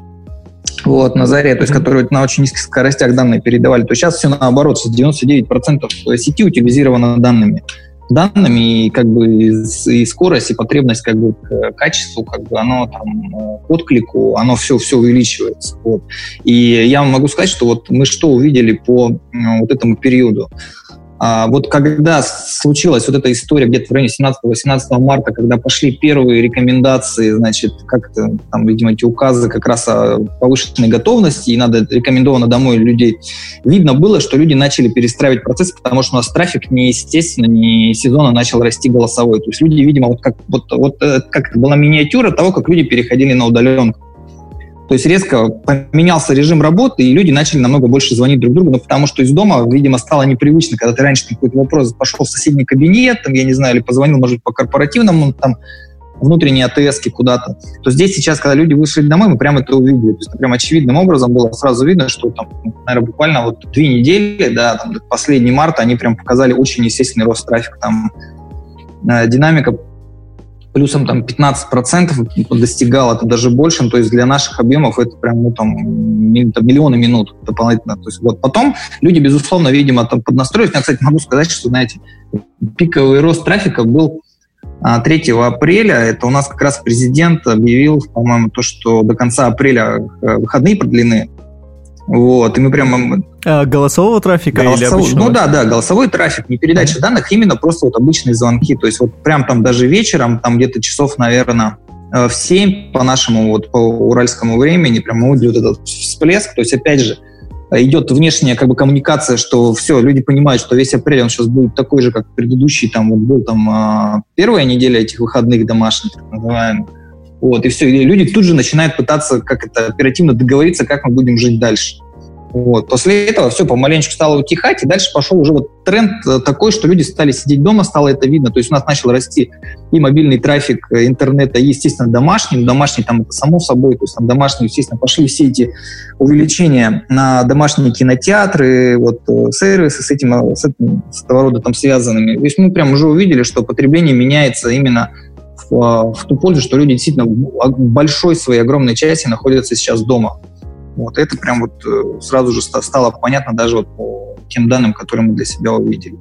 вот, на заре, то есть, которые на очень низких скоростях данные передавали, то сейчас все наоборот, 99% сети утилизировано данными данными, и как бы и, скорость, и потребность как бы к качеству, как бы оно там э, отклику, оно все, все увеличивается. Вот. И я могу сказать, что вот мы что увидели по вот этому периоду. А вот когда случилась вот эта история где-то в районе 17-18 марта, когда пошли первые рекомендации, значит, как то там, видимо, эти указы как раз о повышенной готовности, и надо рекомендовано домой людей, видно было, что люди начали перестраивать процесс, потому что у нас трафик неестественно, не сезонно начал расти голосовой. То есть люди, видимо, вот как, вот, вот, э, как была миниатюра того, как люди переходили на удаленку. То есть резко поменялся режим работы, и люди начали намного больше звонить друг другу, ну, потому что из дома, видимо, стало непривычно, когда ты раньше какой-то вопрос пошел в соседний кабинет, там, я не знаю, или позвонил, может, по корпоративному, там, внутренние АТС куда-то, то здесь сейчас, когда люди вышли домой, мы прямо это увидели. То есть прям очевидным образом было сразу видно, что там, наверное, буквально вот две недели, да, там, последний марта, они прям показали очень естественный рост трафика. Там э, динамика плюсом там 15% достигал, это даже больше, то есть для наших объемов это прям ну, там, миллионы минут дополнительно. То есть вот потом люди, безусловно, видимо, там поднастроились. Я, кстати, могу сказать, что, знаете, пиковый рост трафика был 3 а, апреля. Это у нас как раз президент объявил, по-моему, то, что до конца апреля э, выходные продлены. Вот, и мы прямо... А, голосового трафика Голосов... или обычного? Ну да, да, голосовой трафик, не передача mm-hmm. данных, именно просто вот обычные звонки. То есть вот прям там даже вечером, там где-то часов, наверное, э, в 7 по нашему вот по уральскому времени, прямо идет этот всплеск. То есть опять же, идет внешняя как бы коммуникация, что все, люди понимают, что весь апрель он сейчас будет такой же, как предыдущий, там вот был там а, первая неделя этих выходных домашних, так называемых. Вот, и все, и люди тут же начинают пытаться как это оперативно договориться, как мы будем жить дальше. Вот. После этого все помаленечку стало утихать, и дальше пошел уже вот тренд э, такой, что люди стали сидеть дома, стало это видно. То есть у нас начал расти и мобильный трафик э, интернета, и, естественно, домашний. Домашний там само собой, то есть там домашний, естественно, пошли все эти увеличения на домашние кинотеатры, вот э, сервисы с этим, с этим с этого рода там связанными. То есть мы прям уже увидели, что потребление меняется именно в, в ту пользу, что люди действительно в большой своей огромной части находятся сейчас дома. Вот это прям вот э, сразу же стало понятно даже вот по тем данным, которые мы для себя увидели.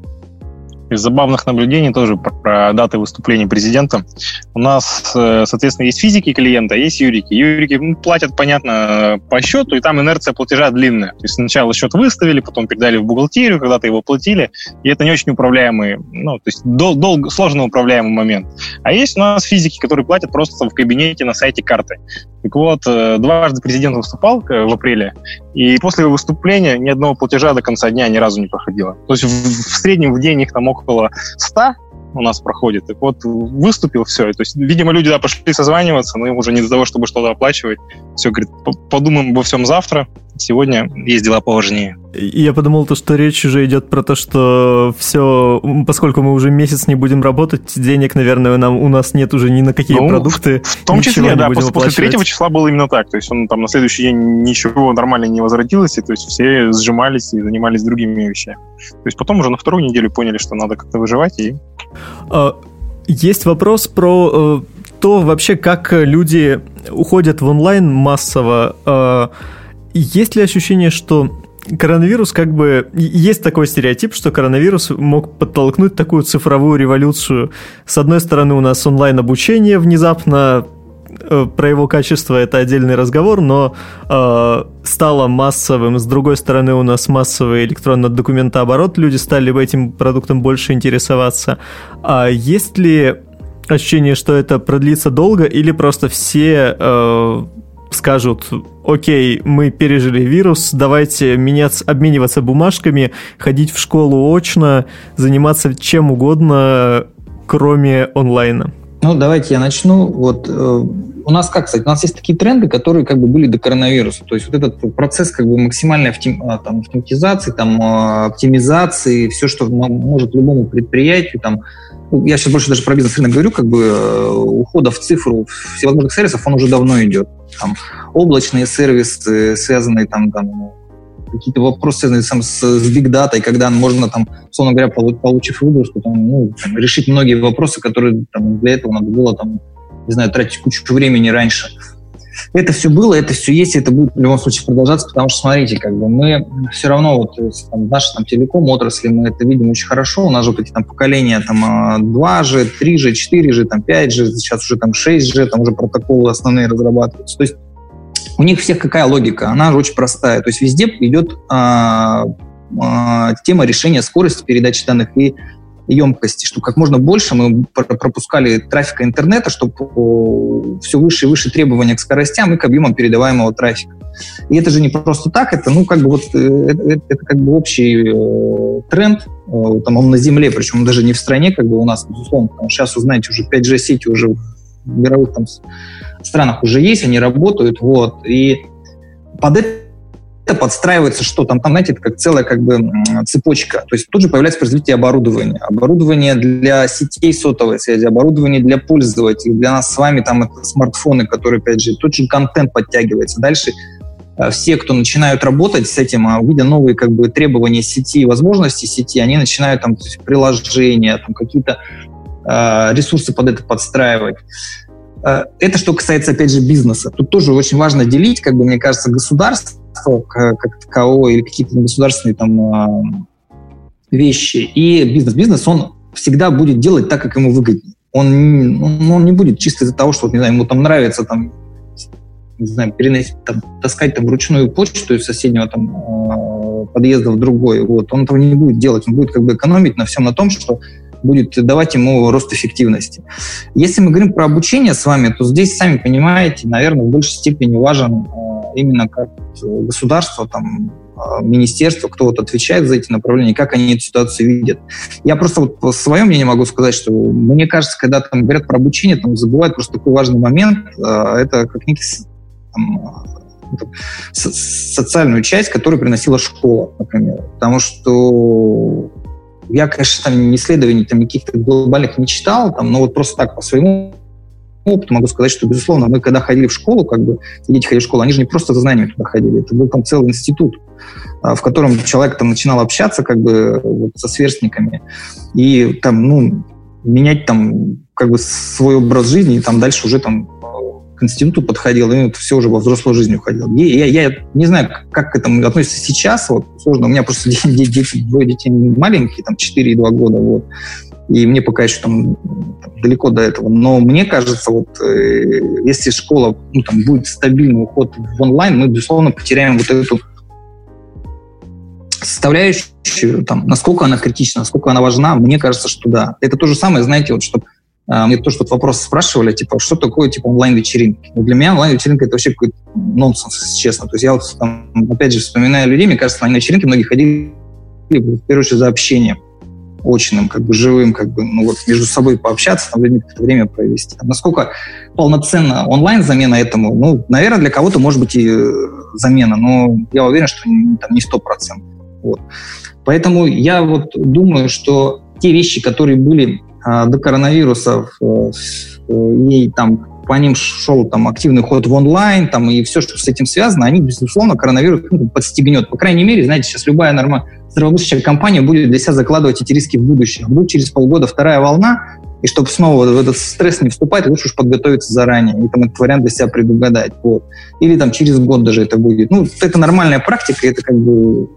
Из забавных наблюдений тоже про, даты выступления президента. У нас, э, соответственно, есть физики клиента, есть юрики. Юрики ну, платят, понятно, по счету, и там инерция платежа длинная. То есть сначала счет выставили, потом передали в бухгалтерию, когда-то его платили, и это не очень управляемый, ну, то есть дол- долго, сложно управляемый момент. А есть у нас физики, которые платят просто в кабинете на сайте карты. Так вот, э, дважды президент выступал э, в апреле, и после его выступления ни одного платежа до конца дня ни разу не проходило. То есть в, в среднем в день их там около 100 у нас проходит. Так вот, выступил, все. То есть, видимо, люди да, пошли созваниваться, но им уже не для того, чтобы что-то оплачивать. Все, говорит, подумаем обо всем завтра. Сегодня есть дела поважнее. Я подумал, то, что речь уже идет про то, что все, поскольку мы уже месяц не будем работать, денег, наверное, нам, у нас нет уже ни на какие ну, продукты. В том числе, да, после, после третьего числа было именно так. То есть он там на следующий день ничего нормально не возвратилось, и то есть все сжимались и занимались другими вещами. То есть потом уже на вторую неделю поняли, что надо как-то выживать и... А, есть вопрос про э, то вообще, как люди уходят в онлайн массово, э, есть ли ощущение, что коронавирус как бы... Есть такой стереотип, что коронавирус мог подтолкнуть такую цифровую революцию. С одной стороны, у нас онлайн-обучение внезапно э, про его качество это отдельный разговор, но э, стало массовым. С другой стороны, у нас массовый электронный документооборот, люди стали этим продуктом больше интересоваться. А есть ли ощущение, что это продлится долго, или просто все э, скажут, окей, мы пережили вирус, давайте меняться, обмениваться бумажками, ходить в школу очно, заниматься чем угодно, кроме онлайна? Ну, давайте я начну. Вот э, у нас как, кстати, у нас есть такие тренды, которые как бы были до коронавируса. То есть вот этот процесс как бы максимальной автом, а, там, автоматизации, там, а, оптимизации, все, что может любому предприятию, там, ну, я сейчас больше даже про бизнес-рынок говорю, как бы э, ухода в цифру всевозможных сервисов, он уже давно идет. Там, облачные сервисы, связанные там, там ну, какие-то вопросы, связанные там, с, с big data, когда можно, там, условно говоря, получив выгрузку, там, ну, там, решить многие вопросы, которые там, для этого надо было там, не знаю, тратить кучу времени раньше. Это все было, это все есть, это будет в любом случае продолжаться, потому что, смотрите, как бы мы все равно, вот там, наши там, телеком отрасли, мы это видим очень хорошо, у нас же вот эти там поколения там 2G, 3G, 4G, там 5G, сейчас уже там 6G, там уже протоколы основные разрабатываются. То есть у них всех какая логика? Она же очень простая. То есть везде идет а, а, тема решения скорости передачи данных и емкости, чтобы как можно больше мы пропускали трафика интернета, чтобы все выше и выше требования к скоростям и к объемам передаваемого трафика. И это же не просто так, это, ну, как бы вот, э, это, это, это как бы общий э, тренд, э, там он на Земле, причем даже не в стране, как бы у нас, безусловно, сейчас, вы знаете, уже 5G-сети уже в мировых там странах уже есть, они работают, вот, и под это подстраивается что там, там, знаете, это как целая как бы цепочка. То есть тут же появляется развитие оборудования. Оборудование для сетей сотовой связи, оборудование для пользователей, для нас с вами там это смартфоны, которые, опять же, тот же контент подтягивается. Дальше э, все, кто начинают работать с этим, а увидя новые как бы требования сети, возможности сети, они начинают там приложения, там какие-то э, ресурсы под это подстраивать. Э, это что касается, опять же, бизнеса. Тут тоже очень важно делить, как бы, мне кажется, государство как таковое или какие-то государственные там а, вещи и бизнес. Бизнес, он всегда будет делать так, как ему выгоднее. Он, он, он не будет чисто из-за того, что, не знаю, ему там нравится там, не знаю, переносить, там, таскать там ручную почту из соседнего там а, подъезда в другой. Вот. Он этого не будет делать. Он будет как бы экономить на всем на том, что будет давать ему рост эффективности. Если мы говорим про обучение с вами, то здесь, сами понимаете, наверное, в большей степени важен э, именно как государство, там, э, министерство, кто вот отвечает за эти направления, как они эту ситуацию видят. Я просто вот по своему мнению могу сказать, что мне кажется, когда там говорят про обучение, там забывают просто такой важный момент, э, это как некий там, социальную часть, которую приносила школа, например. Потому что я, конечно, там исследований там каких-то глобальных не читал, там, но вот просто так по своему опыту могу сказать, что, безусловно, мы когда ходили в школу, как бы, дети ходили в школу, они же не просто за знаниями туда ходили, это был там целый институт, а, в котором человек там начинал общаться как бы вот, со сверстниками и там, ну, менять там как бы свой образ жизни, и там дальше уже там к институту подходил, и это все уже во взрослую жизнь уходил. Я, я, я не знаю, как к этому относится сейчас, вот, сложно. У меня просто дети, дети, двое детей маленькие, там 4 и 2 года, вот. И мне пока еще там, далеко до этого. Но мне кажется, вот э, если школа ну, там, будет стабильный уход в онлайн, мы, безусловно, потеряем вот эту составляющую, там, насколько она критична, насколько она важна, мне кажется, что да. Это то же самое, знаете, вот, чтобы а, мне тоже тут вопрос спрашивали, типа, что такое, типа, онлайн-вечеринки? Ну, для меня онлайн-вечеринка — это вообще какой-то нонсенс, если честно. То есть я вот, там, опять же, вспоминаю людей, мне кажется, на вечеринки многие ходили, в первую очередь, за общением очным, как бы живым, как бы, ну вот между собой пообщаться, там, время, время провести. Там, насколько полноценно онлайн-замена этому, ну, наверное, для кого-то может быть и э, замена, но я уверен, что там не сто процентов. Вот. Поэтому я вот думаю, что те вещи, которые были а, до коронавируса и там по ним шел там активный ход в онлайн, там и все, что с этим связано, они, безусловно, коронавирус ну, подстегнет. По крайней мере, знаете, сейчас любая норма здравомыслящая компания будет для себя закладывать эти риски в будущее. Будет через полгода вторая волна, И чтобы снова в этот стресс не вступать, лучше уж подготовиться заранее и там этот вариант для себя предугадать. Вот. Или там через год даже это будет. Ну, это нормальная практика, это как бы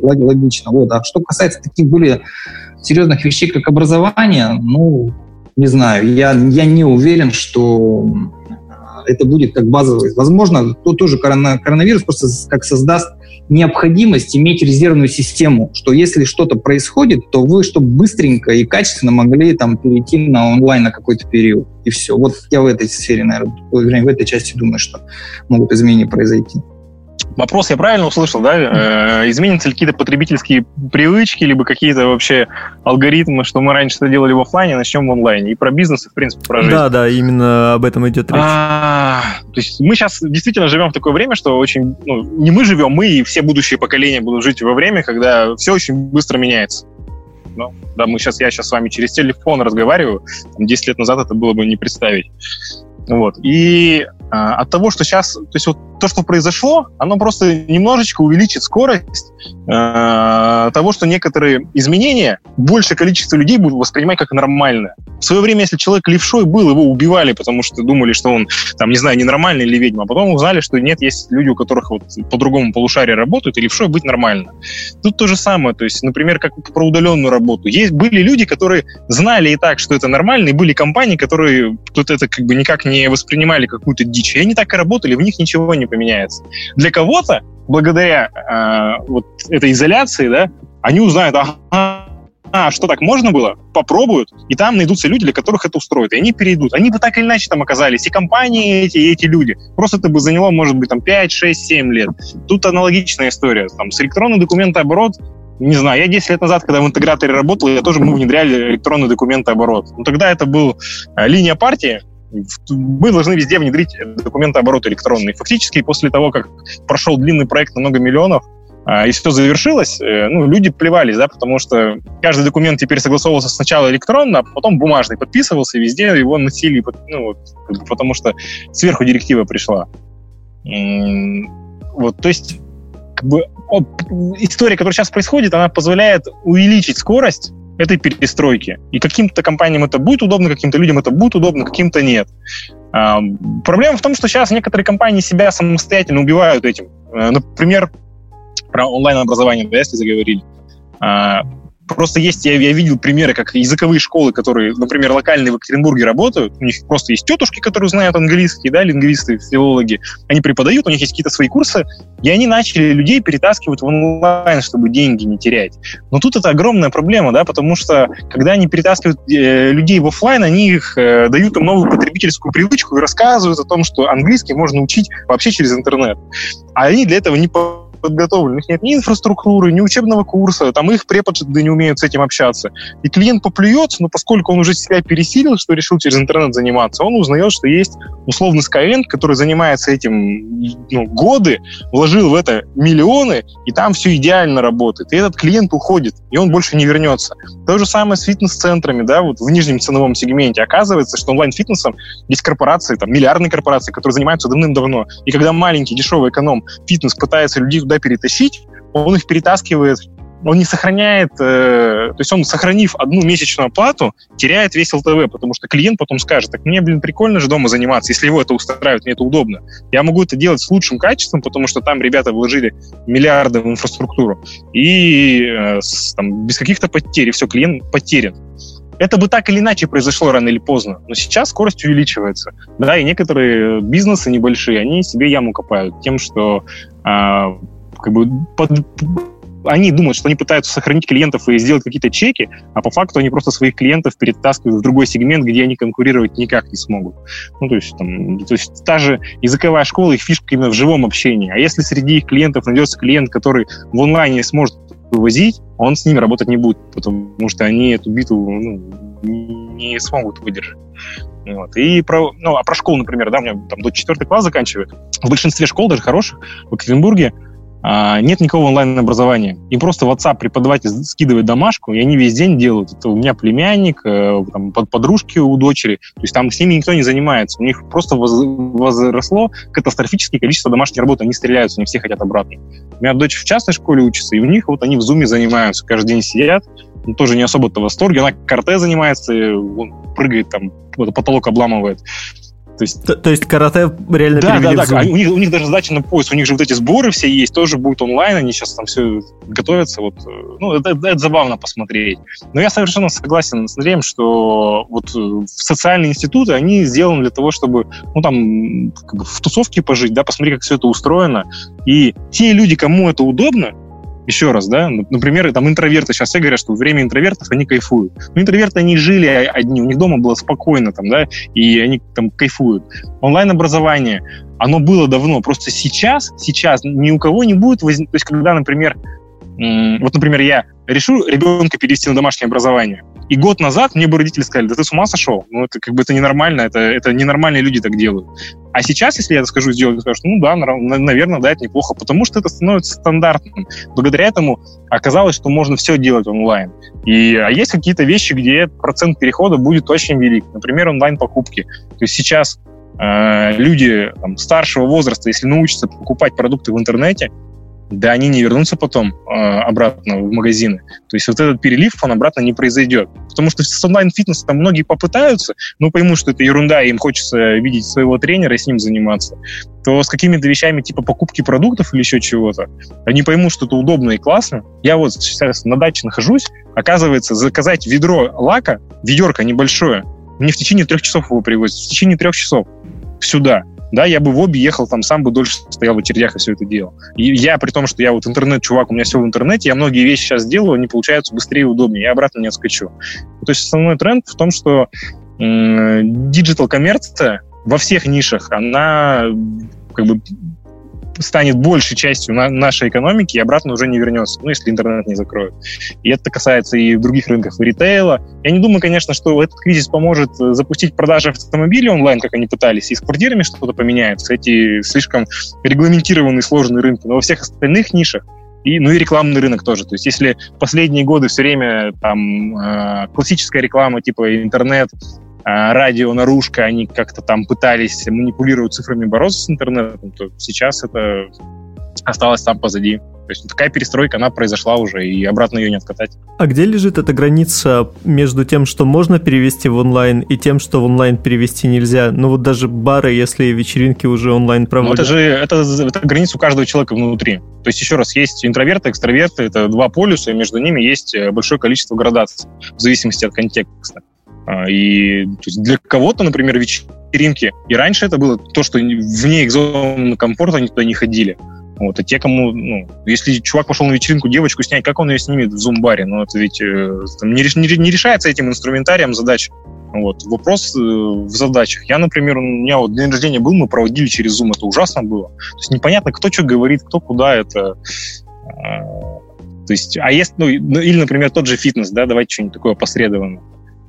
логично. Вот. А что касается таких более серьезных вещей, как образование, ну, не знаю, я, я не уверен, что это будет как базовый. Возможно, то тоже коронавирус просто как создаст необходимость иметь резервную систему, что если что-то происходит, то вы, чтобы быстренько и качественно могли там перейти на онлайн на какой-то период. И все. Вот я в этой сфере, наверное, в этой части думаю, что могут изменения произойти. Вопрос я правильно услышал, да? Э, изменятся ли какие-то потребительские привычки, либо какие-то вообще алгоритмы, что мы раньше делали в офлайне, начнем в онлайне? И про бизнес, и, в принципе, про жизнь. Да, да, именно об этом идет речь. А, то есть мы сейчас действительно живем в такое время, что очень... Ну, не мы живем, мы и все будущие поколения будут жить во время, когда все очень быстро меняется. Ну, да, мы сейчас, я сейчас с вами через телефон разговариваю, 10 лет назад это было бы не представить. Вот. И а, от того, что сейчас, то есть вот то, что произошло, оно просто немножечко увеличит скорость э, того, что некоторые изменения большее количество людей будут воспринимать как нормальное. В свое время, если человек левшой был, его убивали, потому что думали, что он, там, не знаю, ненормальный или ведьма, а потом узнали, что нет, есть люди, у которых вот по другому полушарию работают, и левшой быть нормально. Тут то же самое, то есть, например, как про удаленную работу. Есть, были люди, которые знали и так, что это нормально, и были компании, которые тут это как бы никак не воспринимали какую-то дичь. И они так и работали, в них ничего не поменяется. Для кого-то, благодаря э, вот этой изоляции, да, они узнают, ага, а, что так можно было, попробуют, и там найдутся люди, для которых это устроит, и они перейдут. Они бы так или иначе там оказались, и компании эти, и эти люди. Просто это бы заняло, может быть, там 5, 6, 7 лет. Тут аналогичная история. Там, с электронным документооборот не знаю, я 10 лет назад, когда в интеграторе работал, я тоже, мы внедряли электронный документооборот. Но тогда это был э, линия партии, мы должны везде внедрить документооборот электронный. Фактически после того, как прошел длинный проект на много миллионов, а, и все завершилось, э, ну, люди плевались, да, потому что каждый документ теперь согласовывался сначала электронно, а потом бумажный, подписывался, везде его носили, ну, вот, потому что сверху директива пришла. Вот, то есть, как бы, история, которая сейчас происходит, она позволяет увеличить скорость этой перестройки. И каким-то компаниям это будет удобно, каким-то людям это будет удобно, каким-то нет. А, проблема в том, что сейчас некоторые компании себя самостоятельно убивают этим. Э, например, про онлайн-образование, да, если заговорили. А, Просто есть, я, я видел примеры, как языковые школы, которые, например, локальные в Екатеринбурге работают, у них просто есть тетушки, которые знают английский, да, лингвисты, филологи, они преподают, у них есть какие-то свои курсы, и они начали людей перетаскивать в онлайн, чтобы деньги не терять. Но тут это огромная проблема, да, потому что когда они перетаскивают э, людей в офлайн, они их э, дают им новую потребительскую привычку и рассказывают о том, что английский можно учить вообще через интернет. А они для этого не них нет ни инфраструктуры, ни учебного курса, там их преподы не умеют с этим общаться. И клиент поплюется, но поскольку он уже себя пересилил, что решил через интернет заниматься, он узнает, что есть условный Skyend, который занимается этим ну, годы, вложил в это миллионы, и там все идеально работает. И этот клиент уходит, и он больше не вернется. То же самое с фитнес-центрами, да, вот в нижнем ценовом сегменте. Оказывается, что онлайн-фитнесом есть корпорации, там, миллиардные корпорации, которые занимаются давным-давно. И когда маленький, дешевый эконом фитнес пытается людей туда перетащить, он их перетаскивает он не сохраняет, э, то есть он, сохранив одну месячную оплату, теряет весь ЛТВ, потому что клиент потом скажет, так мне, блин, прикольно же дома заниматься, если его это устраивает, мне это удобно. Я могу это делать с лучшим качеством, потому что там ребята вложили миллиарды в инфраструктуру, и э, с, там, без каких-то потерь, и все, клиент потерян. Это бы так или иначе произошло рано или поздно, но сейчас скорость увеличивается. Да, и некоторые бизнесы небольшие, они себе яму копают тем, что а, как бы под, они думают, что они пытаются сохранить клиентов и сделать какие-то чеки, а по факту они просто своих клиентов перетаскивают в другой сегмент, где они конкурировать никак не смогут. Ну, то есть, там, то есть та же языковая школа, их фишка именно в живом общении. А если среди их клиентов найдется клиент, который в онлайне сможет вывозить, он с ними работать не будет, потому что они эту битву ну, не смогут выдержать. Вот. И про, ну, а про школу, например, да, у меня там до четвертый класс заканчивает. В большинстве школ, даже хороших, в Екатеринбурге, нет никакого онлайн-образования. Им просто WhatsApp преподаватель скидывает домашку, и они весь день делают. Это у меня племянник, э, там, подружки у дочери. То есть там с ними никто не занимается. У них просто возросло катастрофическое количество домашней работы. Они стреляются, они все хотят обратно. У меня дочь в частной школе учится, и у них вот они в зуме занимаются, каждый день сидят. Ну, тоже не особо-то в восторге. Она карте занимается, прыгает, там, потолок обламывает. То есть, то, то есть карате реально да, да, да, да. у, них, у них даже задача на пояс, у них же вот эти сборы все есть, тоже будут онлайн, они сейчас там все готовятся. Вот, э, ну, это, это, это забавно посмотреть. Но я совершенно согласен с Андреем, что вот э, социальные институты, они сделаны для того, чтобы, ну, там, как бы в тусовке пожить, да, посмотреть, как все это устроено. И те люди, кому это удобно, еще раз, да, например, там интроверты, сейчас все говорят, что время интровертов, они кайфуют. Но интроверты, они жили одни, у них дома было спокойно там, да, и они там кайфуют. Онлайн-образование, оно было давно, просто сейчас, сейчас ни у кого не будет возникнуть, то есть когда, например, вот, например, я решу ребенка перевести на домашнее образование, и год назад мне бы родители сказали, да ты с ума сошел, ну это как бы это ненормально, это, это ненормальные люди так делают. А сейчас, если я это скажу сделать, скажут, ну да, наверное, да, это неплохо, потому что это становится стандартным. Благодаря этому оказалось, что можно все делать онлайн. И, а есть какие-то вещи, где процент перехода будет очень велик. Например, онлайн-покупки. То есть сейчас э, люди там, старшего возраста, если научатся покупать продукты в интернете, да они не вернутся потом э, обратно в магазины. То есть вот этот перелив, он обратно не произойдет. Потому что с онлайн-фитнесом там многие попытаются, но поймут, что это ерунда, и им хочется видеть своего тренера и с ним заниматься. То с какими-то вещами типа покупки продуктов или еще чего-то, они поймут, что это удобно и классно. Я вот сейчас на даче нахожусь, оказывается, заказать ведро лака, ведерко небольшое, мне в течение трех часов его привозят. В течение трех часов сюда да, я бы в обе ехал, там сам бы дольше стоял в очередях и все это делал. И я, при том, что я вот интернет-чувак, у меня все в интернете, я многие вещи сейчас делаю, они получаются быстрее и удобнее, я обратно не отскочу. То есть основной тренд в том, что диджитал-коммерция во всех нишах, она как бы станет большей частью на нашей экономики и обратно уже не вернется, ну, если интернет не закроют. И это касается и других рынков, и ритейла. Я не думаю, конечно, что этот кризис поможет э, запустить продажи автомобилей онлайн, как они пытались, и с квартирами что-то поменяется. Эти слишком регламентированные сложные рынки. Но во всех остальных нишах и, ну и рекламный рынок тоже. То есть если последние годы все время там э, классическая реклама типа интернет, радио, наружка, они как-то там пытались манипулировать цифрами, бороться с интернетом, то сейчас это осталось там позади. То есть такая перестройка, она произошла уже, и обратно ее не откатать. А где лежит эта граница между тем, что можно перевести в онлайн, и тем, что в онлайн перевести нельзя? Ну вот даже бары, если вечеринки уже онлайн проводят. Ну это же это, это граница у каждого человека внутри. То есть еще раз, есть интроверты, экстраверты, это два полюса, и между ними есть э, большое количество градаций, в зависимости от контекста. А, и то есть для кого-то, например, вечеринки, и раньше это было то, что вне их зоны комфорта они туда не ходили. Вот, а те, кому, ну, если чувак пошел на вечеринку девочку снять, как он ее снимет в зумбаре? Ну, это ведь э, там, не, не, не решается этим инструментарием задач. Вот. Вопрос э, в задачах. Я, например, у меня вот день рождения был, мы проводили через Zoom, это ужасно было. То есть непонятно, кто что говорит, кто куда это. Э, то есть, а если, ну, ну, или, например, тот же фитнес, да, давайте что-нибудь такое опосредованное.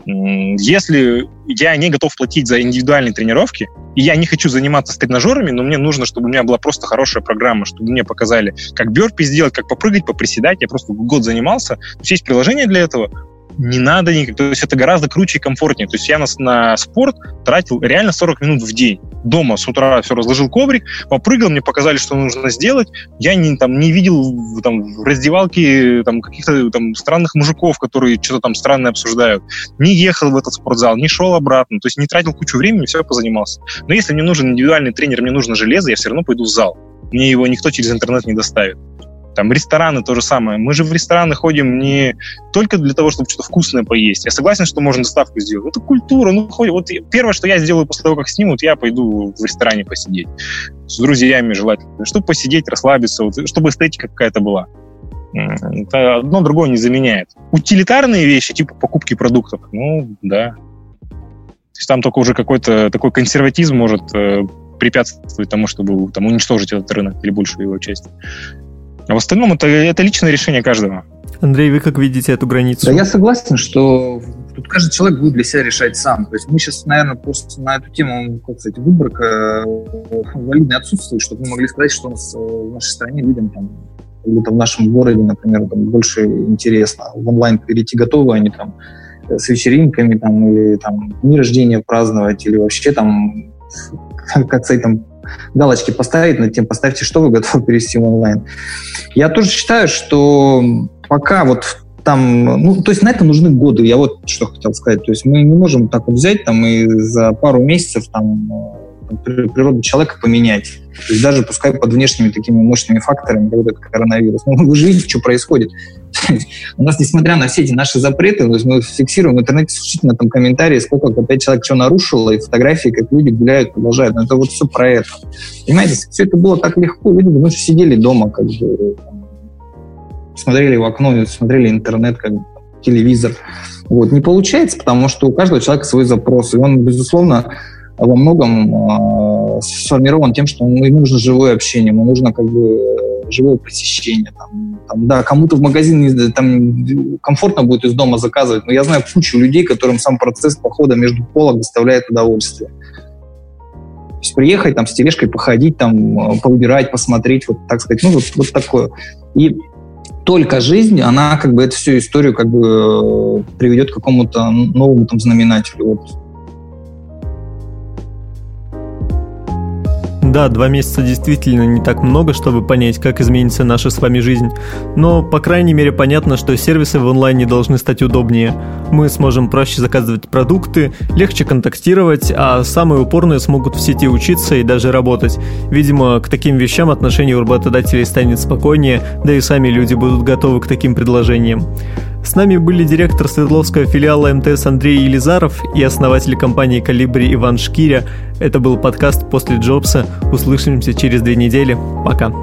Если я не готов платить за индивидуальные тренировки, и я не хочу заниматься с тренажерами, но мне нужно, чтобы у меня была просто хорошая программа, чтобы мне показали, как бёрпи сделать, как попрыгать, поприседать. Я просто год занимался. Есть приложение для этого не надо никак. То есть это гораздо круче и комфортнее. То есть я на, на спорт тратил реально 40 минут в день. Дома с утра все разложил коврик, попрыгал, мне показали, что нужно сделать. Я не, там, не видел там, в раздевалке там, каких-то там, странных мужиков, которые что-то там странное обсуждают. Не ехал в этот спортзал, не шел обратно. То есть не тратил кучу времени, все позанимался. Но если мне нужен индивидуальный тренер, мне нужно железо, я все равно пойду в зал. Мне его никто через интернет не доставит. Там рестораны то же самое. Мы же в рестораны ходим не только для того, чтобы что-то вкусное поесть. Я согласен, что можно доставку сделать. Это культура. Ну, хоть, вот первое, что я сделаю после того, как снимут, я пойду в ресторане посидеть. С друзьями желательно. Чтобы посидеть, расслабиться, вот, чтобы эстетика какая-то была. Это одно другое не заменяет. Утилитарные вещи, типа покупки продуктов, ну, да. То есть там только уже какой-то такой консерватизм может э, препятствовать тому, чтобы там, уничтожить этот рынок или большую его часть. А в остальном это, это личное решение каждого. Андрей, вы как видите эту границу? Да, я согласен, что тут каждый человек будет для себя решать сам. То есть мы сейчас, наверное, просто на эту тему, как сказать, выборка э, валидной отсутствует, чтобы мы могли сказать, что у нас э, в нашей стране людям там или в нашем городе, например, там, больше интересно в онлайн перейти готовы они там э, с вечеринками там, или там дни рождения праздновать, или вообще там, как сказать, там галочки поставить над тем, поставьте, что вы готовы перевести в онлайн. Я тоже считаю, что пока вот там, ну, то есть на это нужны годы. Я вот что хотел сказать. То есть мы не можем так вот взять там и за пару месяцев там природу человека поменять. То есть даже пускай под внешними такими мощными факторами, как этот коронавирус. Ну, вы же видите, что происходит. У нас, несмотря на все эти наши запреты, мы фиксируем в интернете исключительно там комментарии, сколько опять человек что нарушило, и фотографии, как люди гуляют, продолжают. Но это вот все про это. Понимаете, все это было так легко. Люди ну, сидели дома, как бы, смотрели в окно, смотрели интернет, как бы, телевизор. Вот. Не получается, потому что у каждого человека свой запрос. И он, безусловно, во многом э, сформирован тем, что ему нужно живое общение, ему нужно как бы живое посещение. Там, там, да, кому-то в магазин там, комфортно будет из дома заказывать, но я знаю кучу людей, которым сам процесс похода между полок доставляет удовольствие. То есть приехать там с тележкой, походить, там, поубирать, посмотреть, вот так сказать, ну вот, вот такое. И только жизнь, она как бы эту всю историю как бы приведет к какому-то новому там знаменателю. Вот Да, два месяца действительно не так много, чтобы понять, как изменится наша с вами жизнь. Но, по крайней мере, понятно, что сервисы в онлайне должны стать удобнее. Мы сможем проще заказывать продукты, легче контактировать, а самые упорные смогут в сети учиться и даже работать. Видимо, к таким вещам отношение у работодателей станет спокойнее, да и сами люди будут готовы к таким предложениям. С нами были директор Свердловского филиала МТС Андрей Елизаров и основатель компании «Калибри» Иван Шкиря. Это был подкаст «После Джобса». Услышимся через две недели. Пока.